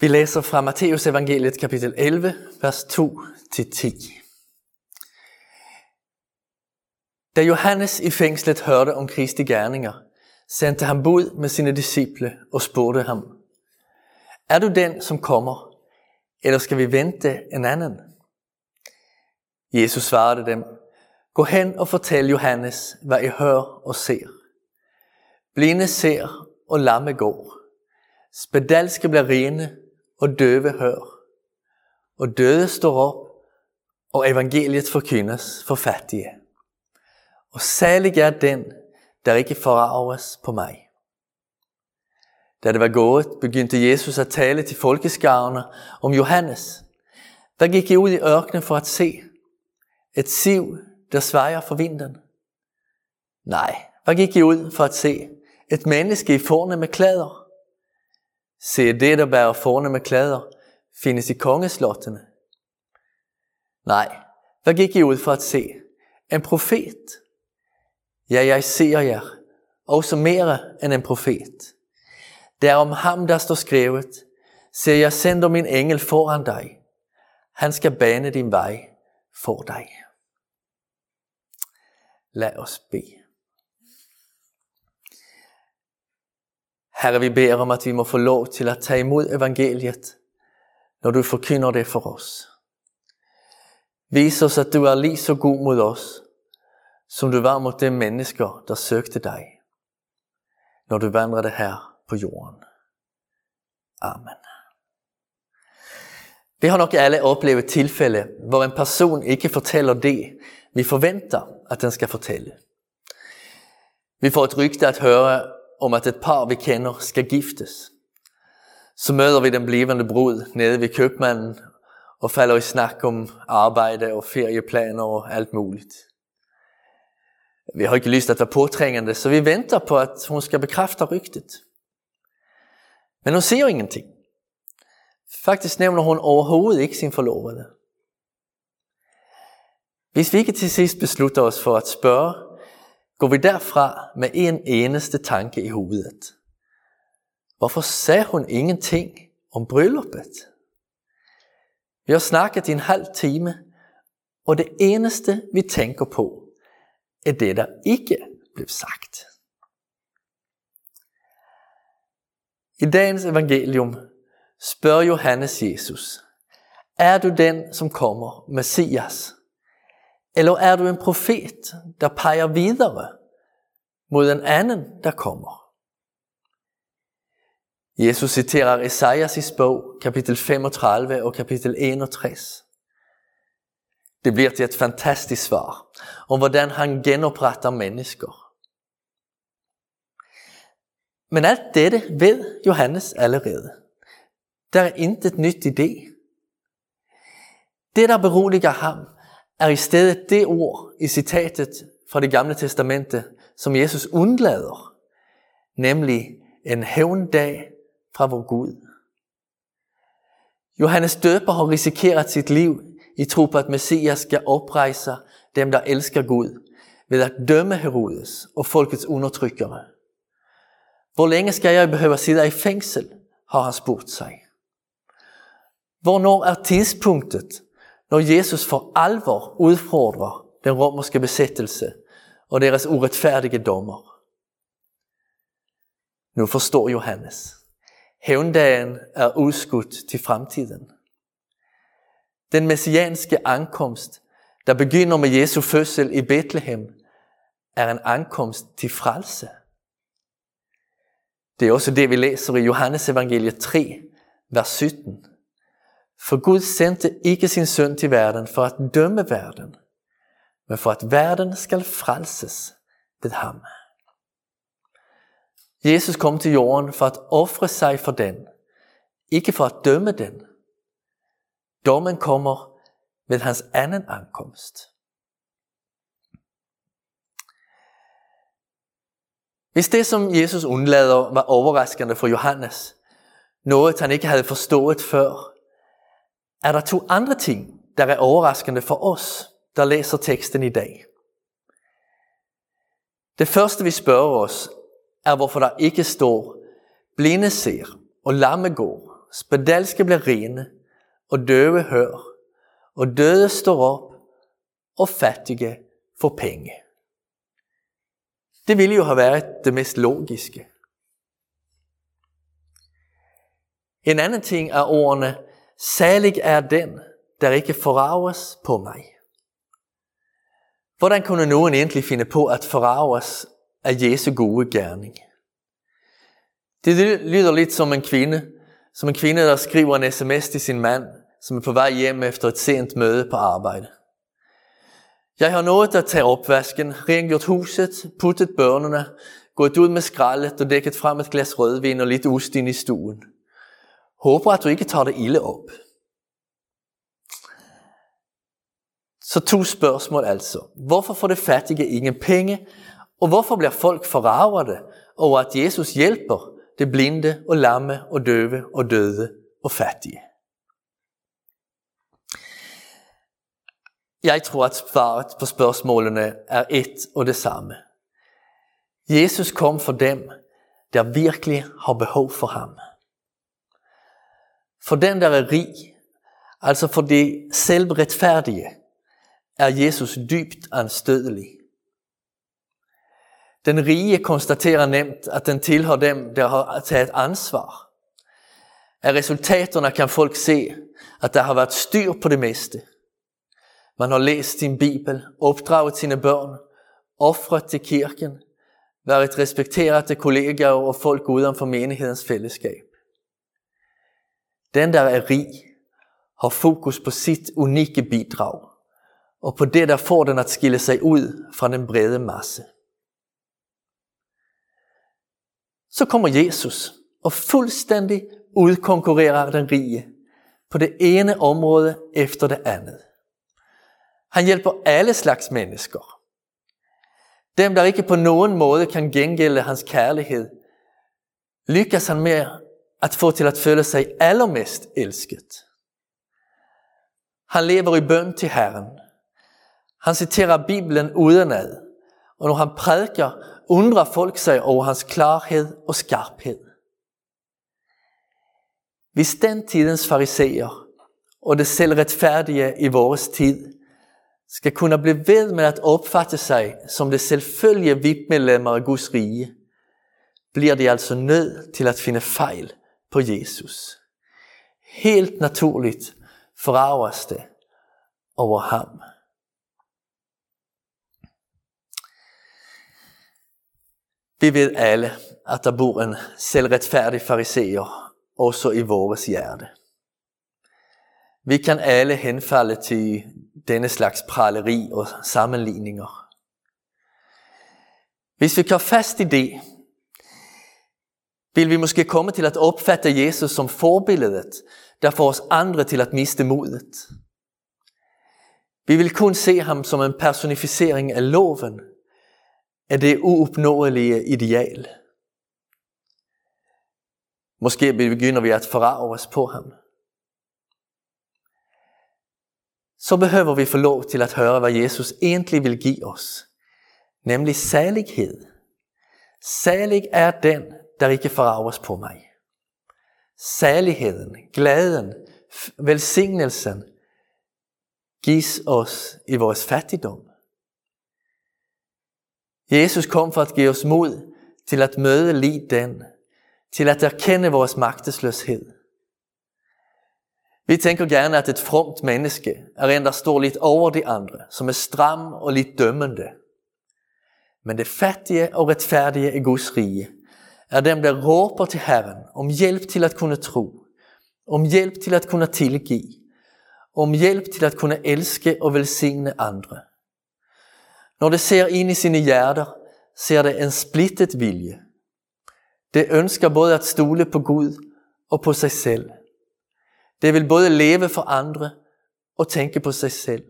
Vi læser fra Matteus evangeliet kapitel 11, vers 2-10. Da Johannes i fængslet hørte om Kristi gerninger, sendte han bud med sine disciple og spurgte ham, Er du den, som kommer, eller skal vi vente en anden? Jesus svarede dem, Gå hen og fortæl Johannes, hvad I hører og ser. Blinde ser og lamme går. Spedalske bliver rene og døve hører, Og døde står op, og evangeliet forkyndes for fattige. Og særlig er den, der ikke forarves på mig. Da det var gået, begyndte Jesus at tale til folkeskarne om Johannes, der gik ud i ørkenen for at se et siv, der svejer for vinden. Nej, hvad gik I ud for at se et menneske i forne med klæder. Se det, der bærer forne med klæder, findes i kongeslottene. Nej, hvad gik I ud for at se en profet, Ja, jeg ser jer, også mere end en profet. Det er om ham, der står skrevet, Se, jeg sender min engel foran dig. Han skal bane din vej for dig. Lad os bede. Herre, vi beder om, at vi må få lov til at tage imod evangeliet, når du forkynder det for os. Vis os, at du er lige så god mod os, som du var mod de mennesker, der søgte dig, når du vandrede her på jorden. Amen. Vi har nok alle oplevet tilfælde, hvor en person ikke fortæller det, vi forventer, at den skal fortælle. Vi får et rygte at høre om, at et par, vi kender, skal giftes. Så møder vi den blivende brud nede ved købmanden og falder i snak om arbejde og ferieplaner og alt muligt. Vi har ikke lyst at være påtrængende, så vi venter på, at hun skal bekræfte rygtet. Men hun siger ingenting. Faktisk nævner hun overhovedet ikke sin forlovede. Hvis vi ikke til sidst beslutter os for at spørge, går vi derfra med en eneste tanke i hovedet. Hvorfor sagde hun ingenting om brylluppet? Vi har snakket i en halv time, og det eneste vi tænker på, er det, der ikke blev sagt. I dagens evangelium spørger Johannes Jesus, er du den, som kommer, Messias? Eller er du en profet, der peger videre mod en anden, der kommer? Jesus citerer Esajas bog, kapitel 35 og kapitel 61. Det bliver til et fantastisk svar om hvordan han genopretter mennesker. Men alt dette ved Johannes allerede. Der er intet nyt i det. Det, der beroliger ham, er i stedet det ord i citatet fra det gamle testamente, som Jesus undlader, nemlig en hævndag fra vor Gud. Johannes døber har risikeret sit liv i tro på, at Messias skal oprejse dem, der elsker Gud, ved at dømme Herodes og folkets undertrykkere. Hvor længe skal jeg behøve sidde i fængsel, har han spurgt sig. Hvornår er tidspunktet, når Jesus for alvor udfordrer den romerske besættelse og deres uretfærdige dommer? Nu forstår Johannes. Hævndagen er udskudt til fremtiden. Den messianske ankomst, der begynder med Jesu fødsel i Bethlehem, er en ankomst til frelse. Det er også det, vi læser i Johannes evangeliet 3, vers 17. For Gud sendte ikke sin søn til verden for at dømme verden, men for at verden skal frelses ved ham. Jesus kom til jorden for at ofre sig for den, ikke for at dømme den. Dommen kommer ved hans anden ankomst. Hvis det, som Jesus undlader, var overraskende for Johannes, noget han ikke havde forstået før, er der to andre ting, der er overraskende for os, der læser teksten i dag. Det første, vi spørger os, er, hvorfor der ikke står blinde ser og lamme går, spedalske bliver rene, og døve hører, og døde står op, og fattige får penge. Det ville jo have været det mest logiske. En anden ting er ordene, salig er den, der ikke forarves på mig. Hvordan kunne nogen egentlig finde på at forarves af Jesu gode gerning? Det lyder lidt som en kvinde, som en kvinde, der skriver en sms til sin mand, som er på vej hjem efter et sent møde på arbejde. Jeg har nået at tage opvasken, rengjort huset, puttet børnene, gået ud med skraldet og dækket frem et glas rødvin og lidt ost ind i stuen. Håber, at du ikke tager det ilde op. Så to spørgsmål altså. Hvorfor får det fattige ingen penge? Og hvorfor bliver folk forarvet over, at Jesus hjælper det blinde og lamme og døve og døde og fattige? Jeg tror, at svaret på spørgsmålene er et og det samme. Jesus kom for dem, der virkelig har behov for ham. For den, der er rig, altså for de selvretfærdige, er Jesus dybt anstødelig. Den rige konstaterer nemt, at den tilhører dem, der har taget ansvar. Af resultaterne kan folk se, at der har været styr på det meste. Man har læst sin bibel, opdraget sine børn, offret til kirken, været respekteret til kollegaer og folk uden for menighedens fællesskab. Den, der er rig, har fokus på sit unikke bidrag, og på det, der får den at skille sig ud fra den brede masse. Så kommer Jesus og fuldstændig udkonkurrerer den rige på det ene område efter det andet. Han hjælper alle slags mennesker. Dem, der ikke på nogen måde kan gengælde hans kærlighed, lykkes han med at få til at føle sig allermest elsket. Han lever i bøn til Herren. Han citerer Bibelen udenad, og når han prædiker, undrer folk sig over hans klarhed og skarphed. Hvis den tidens fariseer og det selvretfærdige i vores tid skal kunne blive ved med at opfatte sig som det selvfølgelige VIP-medlemmer af Guds rige, bliver de altså nødt til at finde fejl på Jesus. Helt naturligt forarves det over ham. Vi ved alle, at der bor en selvretfærdig fariseer også i vores hjerte. Vi kan alle henfalde til denne slags praleri og sammenligninger. Hvis vi kører fast i det, vil vi måske komme til at opfatte Jesus som forbilledet, der får os andre til at miste modet. Vi vil kun se ham som en personificering af loven, af det uopnåelige ideal. Måske begynder vi at forarve os på ham. så behøver vi få lov til at høre, hvad Jesus egentlig vil give os. Nemlig salighed. Salig er den, der ikke forarves på mig. Særligheden, glæden, velsignelsen gives os i vores fattigdom. Jesus kom for at give os mod til at møde lige den, til at erkende vores magtesløshed, vi tænker gerne, at et fromt menneske er en, der står lidt over de andre, som er stram og lidt dømmende. Men det fattige og retfærdige i Guds rige er dem, der råber til Herren om hjælp til at kunne tro, om hjælp til at kunne tilgive, om hjælp til at kunne elske og velsigne andre. Når det ser ind i sine hjerter, ser det en splittet vilje. Det ønsker både at stole på Gud og på sig selv. Det vil både leve for andre og tænke på sig selv.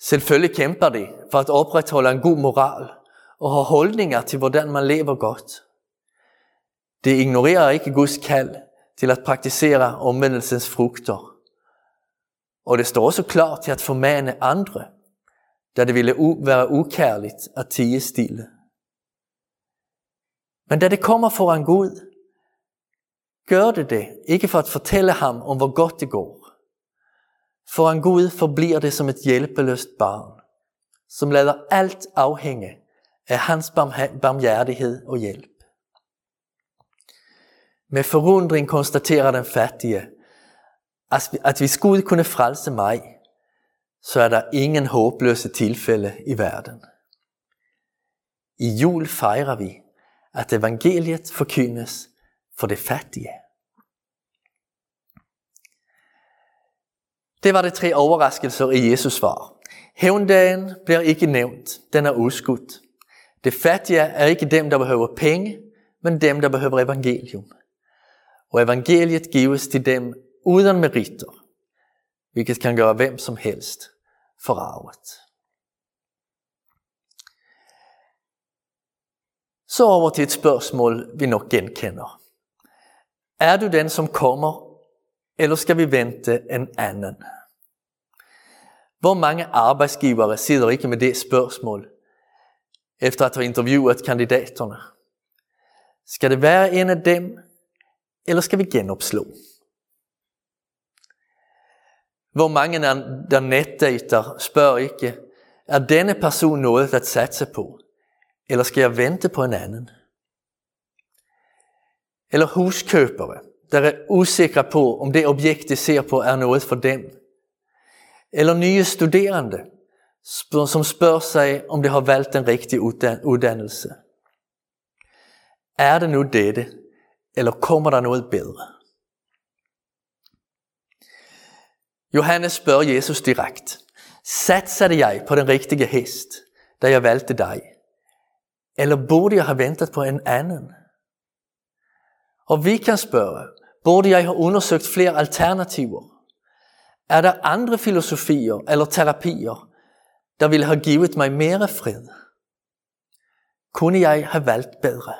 Selvfølgelig kæmper de for at opretholde en god moral og har holdninger til, hvordan man lever godt. Det ignorerer ikke Guds kald til at praktisere omvendelsens frugter. Og det står også klart til at formane andre, da det ville være ukærligt at tige stille. Men da det kommer foran Gud, gør det det, ikke for at fortælle ham om hvor godt det går. Foran Gud forbliver det som et hjælpeløst barn, som lader alt afhænge af hans barmhjertighed og hjælp. Med forundring konstaterer den fattige, at hvis Gud kunne frelse mig, så er der ingen håbløse tilfælde i verden. I jul fejrer vi, at evangeliet forkyndes for det fattige. Det var de tre overraskelser i Jesus svar. Hævndagen bliver ikke nævnt, den er udskudt. Det fattige er ikke dem, der behøver penge, men dem, der behøver evangelium. Og evangeliet gives til dem uden meriter, hvilket kan gøre hvem som helst forarvet. Så over til et spørgsmål, vi nok genkender. Er du den, som kommer, eller skal vi vente en anden? Hvor mange arbejdsgivere sidder ikke med det spørgsmål, efter at have interviewet kandidaterne? Skal det være en af dem, eller skal vi genopslå? Hvor mange der netdater spørger ikke, er denne person noget at satse på? Eller skal jeg vente på en anden? Eller huskøbere, der er usikre på, om det objekt, de ser på, er noget for dem. Eller nye studerende, som spørger sig, om de har valgt den rigtige uddannelse. Er det nu dette, eller kommer der noget bedre? Johannes spørger Jesus direkte. Satsede jeg på den rigtige hest, da jeg valgte dig? Eller burde jeg have ventet på en anden? Og vi kan spørge, burde jeg have undersøgt flere alternativer? Er der andre filosofier eller terapier, der ville have givet mig mere fred? Kunne jeg have valgt bedre?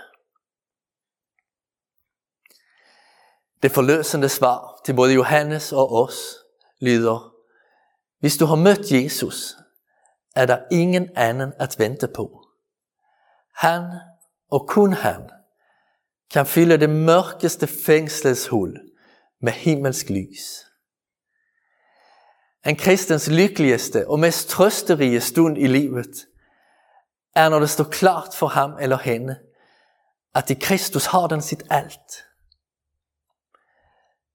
Det forløsende svar til både Johannes og os lyder, hvis du har mødt Jesus, er der ingen anden at vente på. Han og kun han kan fylde det mørkeste fængselshul med himmelsk lys. En kristens lykkeligste og mest trøsterige stund i livet er, når det står klart for ham eller hende, at i Kristus har den sit alt.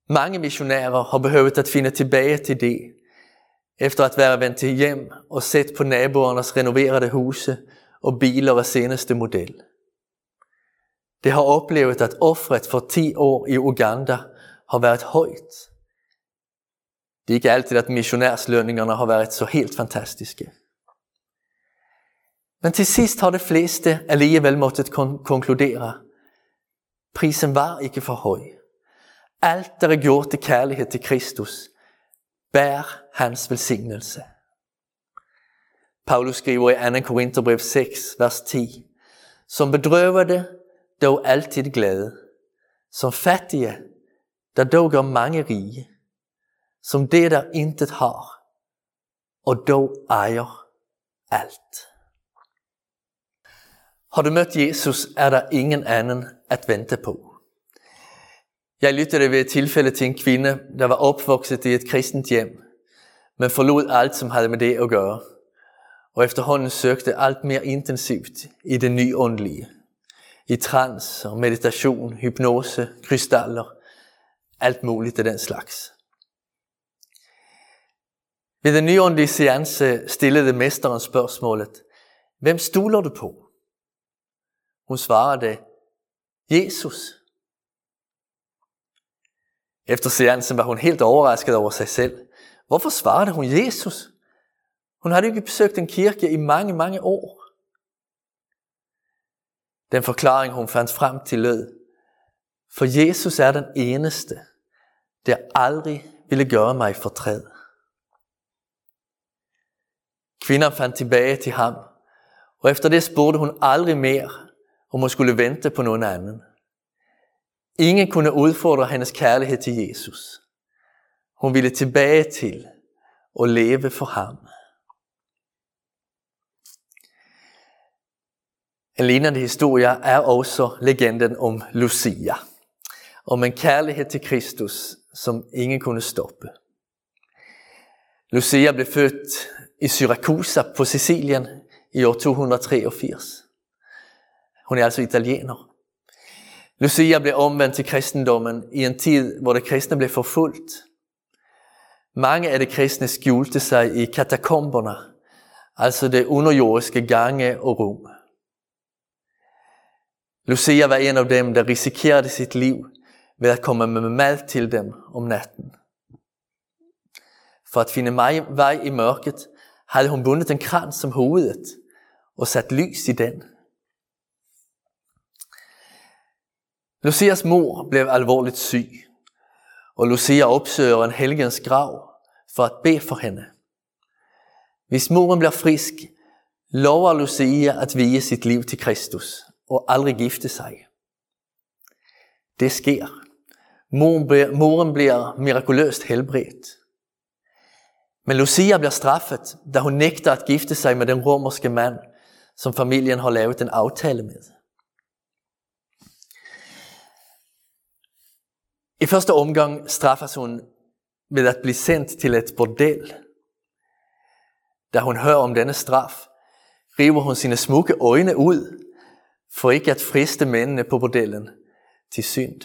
Mange missionærer har behøvet at finde tilbage til det, efter at være vendt til hjem og set på naboernes renoverede huse og biler af seneste model. Det har oplevet, at offret for 10 år i Uganda har været højt. Det er ikke altid, at missionærslønningerne har været så helt fantastiske. Men til sidst har de fleste alligevel måttet kon- konkludere, prisen var ikke for høj. Alt, der er gjort i kærlighed til Kristus, bær hans velsignelse. Paulus skriver i 2. Korintherbrev 6, vers 10, som bedrøvede, dog altid glade, som fattige, der dog gør mange rige, som det, der intet har, og dog ejer alt. Har du mødt Jesus, er der ingen anden at vente på. Jeg lyttede ved et tilfælde til en kvinde, der var opvokset i et kristent hjem, men forlod alt, som havde med det at gøre, og efterhånden søgte alt mere intensivt i det nyåndelige, i trans og meditation, hypnose, krystaller, alt muligt af den slags. Ved den nyåndelige seance stillede mesteren spørgsmålet, hvem stoler du på? Hun svarede, Jesus. Efter seancen var hun helt overrasket over sig selv. Hvorfor svarede hun Jesus? Hun havde ikke besøgt en kirke i mange, mange år. Den forklaring, hun fandt frem til lød, for Jesus er den eneste, der aldrig ville gøre mig fortræd. Kvinder fandt tilbage til ham, og efter det spurgte hun aldrig mere, om hun skulle vente på nogen anden. Ingen kunne udfordre hendes kærlighed til Jesus. Hun ville tilbage til og leve for ham. En lignende historie er også legenden om Lucia. om en kærlighed til Kristus, som ingen kunne stoppe. Lucia blev født i Syrakusa på Sicilien i år 283. Hun er altså italiener. Lucia blev omvendt til kristendommen i en tid, hvor det kristne blev forfulgt. Mange af de kristne skjulte sig i katakomberne, altså det underjordiske gange og rum. Lucia var en af dem, der risikerede sit liv ved at komme med mad til dem om natten. For at finde vej i mørket, havde hun bundet en krans om hovedet og sat lys i den. Lucias mor blev alvorligt syg, og Lucia opsøger en helgens grav for at bede for hende. Hvis moren bliver frisk, lover Lucia at vige sit liv til Kristus og aldrig gifte sig. Det sker. Moren bliver, moren bliver mirakuløst helbredt. Men Lucia bliver straffet, da hun nægter at gifte sig med den romerske mand, som familien har lavet en aftale med. I første omgang straffes hun ved at blive sendt til et bordel. Da hun hører om denne straf, river hun sine smukke øjne ud, for ikke at friste mændene på bordellen til synd.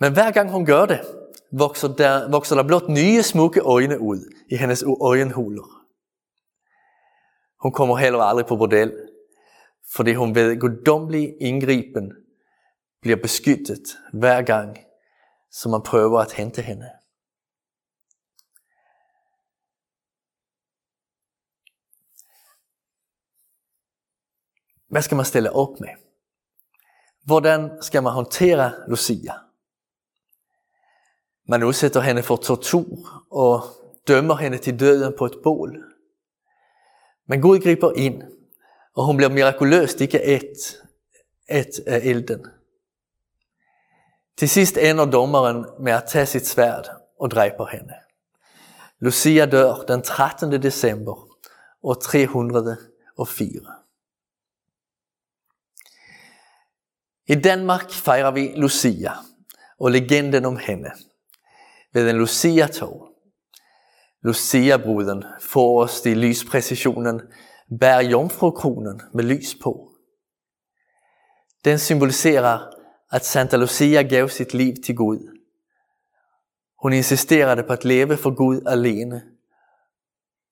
Men hver gang hun gør det, vokser der, vokser der blot nye smukke øjne ud i hendes øjenhuler. Hun kommer heller aldrig på bordel, fordi hun ved guddommelig indgriben bliver beskyttet hver gang, som man prøver at hente hende. Hvad skal man stille op med? Hvordan skal man håndtere Lucia? Man udsætter hende for tortur og dømmer hende til døden på et bål. Men Gud griber ind, og hun bliver mirakuløst ikke et, et af elden. Til sidst ender dommeren med at tage sit sværd og dræber hende. Lucia dør den 13. december år 304. I Danmark fejrer vi Lucia og legenden om hende ved en Lucia-tog. Lucia-bruden forrest i lyspræcisionen bærer jomfrukronen med lys på. Den symboliserer, at Santa Lucia gav sit liv til Gud. Hun insisterede på at leve for Gud alene,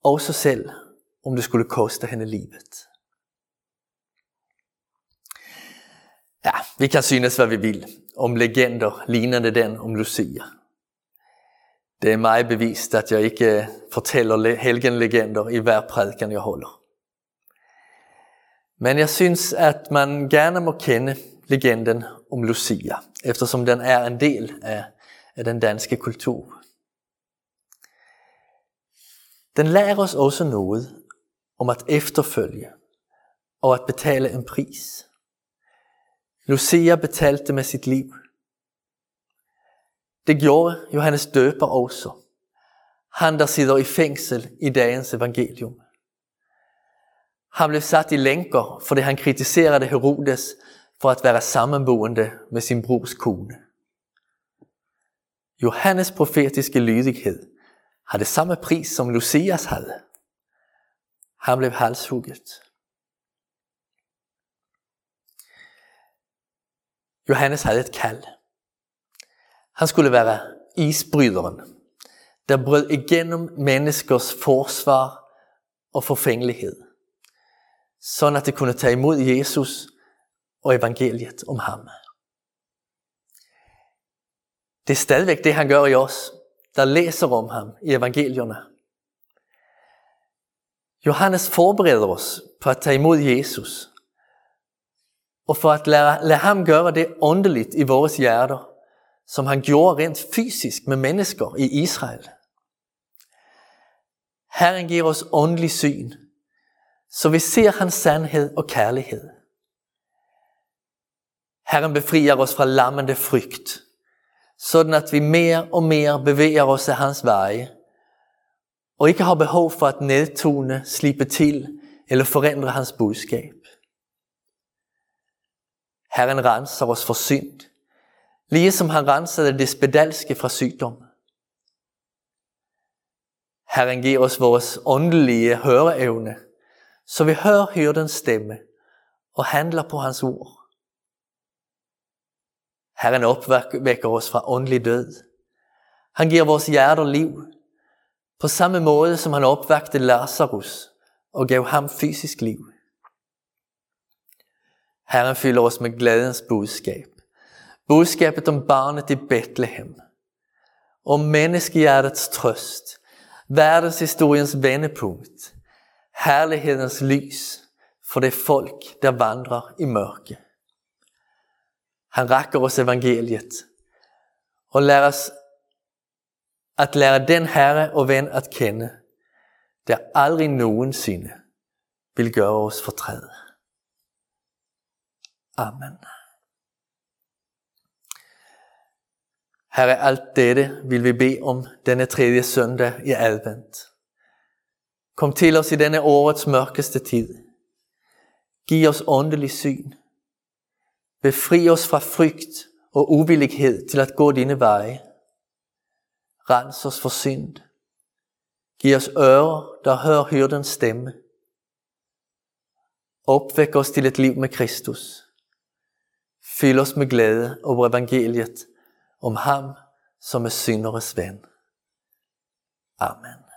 også selv, om det skulle koste hende livet. Ja, vi kan synes, hvad vi vil om legender lignende den om Lucia. Det er mig bevist, at jeg ikke eh, fortæller helgenlegender i hver prædiken, jeg holder. Men jeg synes, at man gerne må kende legenden om Lucia, eftersom den er en del af, af den danske kultur. Den lærer os også noget om at efterfølge og at betale en pris. Lucia betalte med sit liv. Det gjorde Johannes døber også. Han der sidder i fængsel i dagens evangelium. Han blev sat i lænker, fordi han kritiserede Herodes for at være sammenboende med sin brors kone. Johannes profetiske lydighed havde samme pris som Lucias havde. Han blev halshugget. Johannes havde et kald. Han skulle være isbryderen, der brød igennem menneskers forsvar og forfængelighed, sådan at det kunne tage imod Jesus og evangeliet om ham. Det er stadigvæk det, han gør i os, der læser om ham i evangelierne. Johannes forbereder os på at tage imod Jesus, og for at lade, lade ham gøre det åndeligt i vores hjerter, som han gjorde rent fysisk med mennesker i Israel. Herren giver os åndelig syn, så vi ser hans sandhed og kærlighed. Herren befrier os fra lammende frygt, sådan at vi mere og mere bevæger os af hans veje, og ikke har behov for at nedtone, slippe til eller forandre hans budskab. Herren renser os for synd, ligesom han rensede det spedalske fra sygdom. Herren giver os vores åndelige høreevne, så vi hører hyrdens stemme og handler på hans ord. Herren opvækker os fra åndelig død. Han giver vores hjerter liv, på samme måde som han opvækte Lazarus og gav ham fysisk liv. Herren fylder os med glædens budskab. Budskabet om barnet i Bethlehem. Om menneskehjertets trøst. Verdenshistoriens vendepunkt. Herlighedens lys for det folk, der vandrer i mørke. Han rækker os evangeliet og lærer os at lære den Herre og ven at kende, der aldrig nogensinde vil gøre os fortræd. Amen. Herre, alt dette vil vi bede om denne tredje søndag i advent. Kom til os i denne årets mørkeste tid. Giv os åndelig syn. Befri os fra frygt og uvillighed til at gå dine veje. Rens os for synd. Giv os ører, der hører hyrdens stemme. Opvæk os til et liv med Kristus. Fyld os med glæde over evangeliet om ham, som er synderes ven. Amen.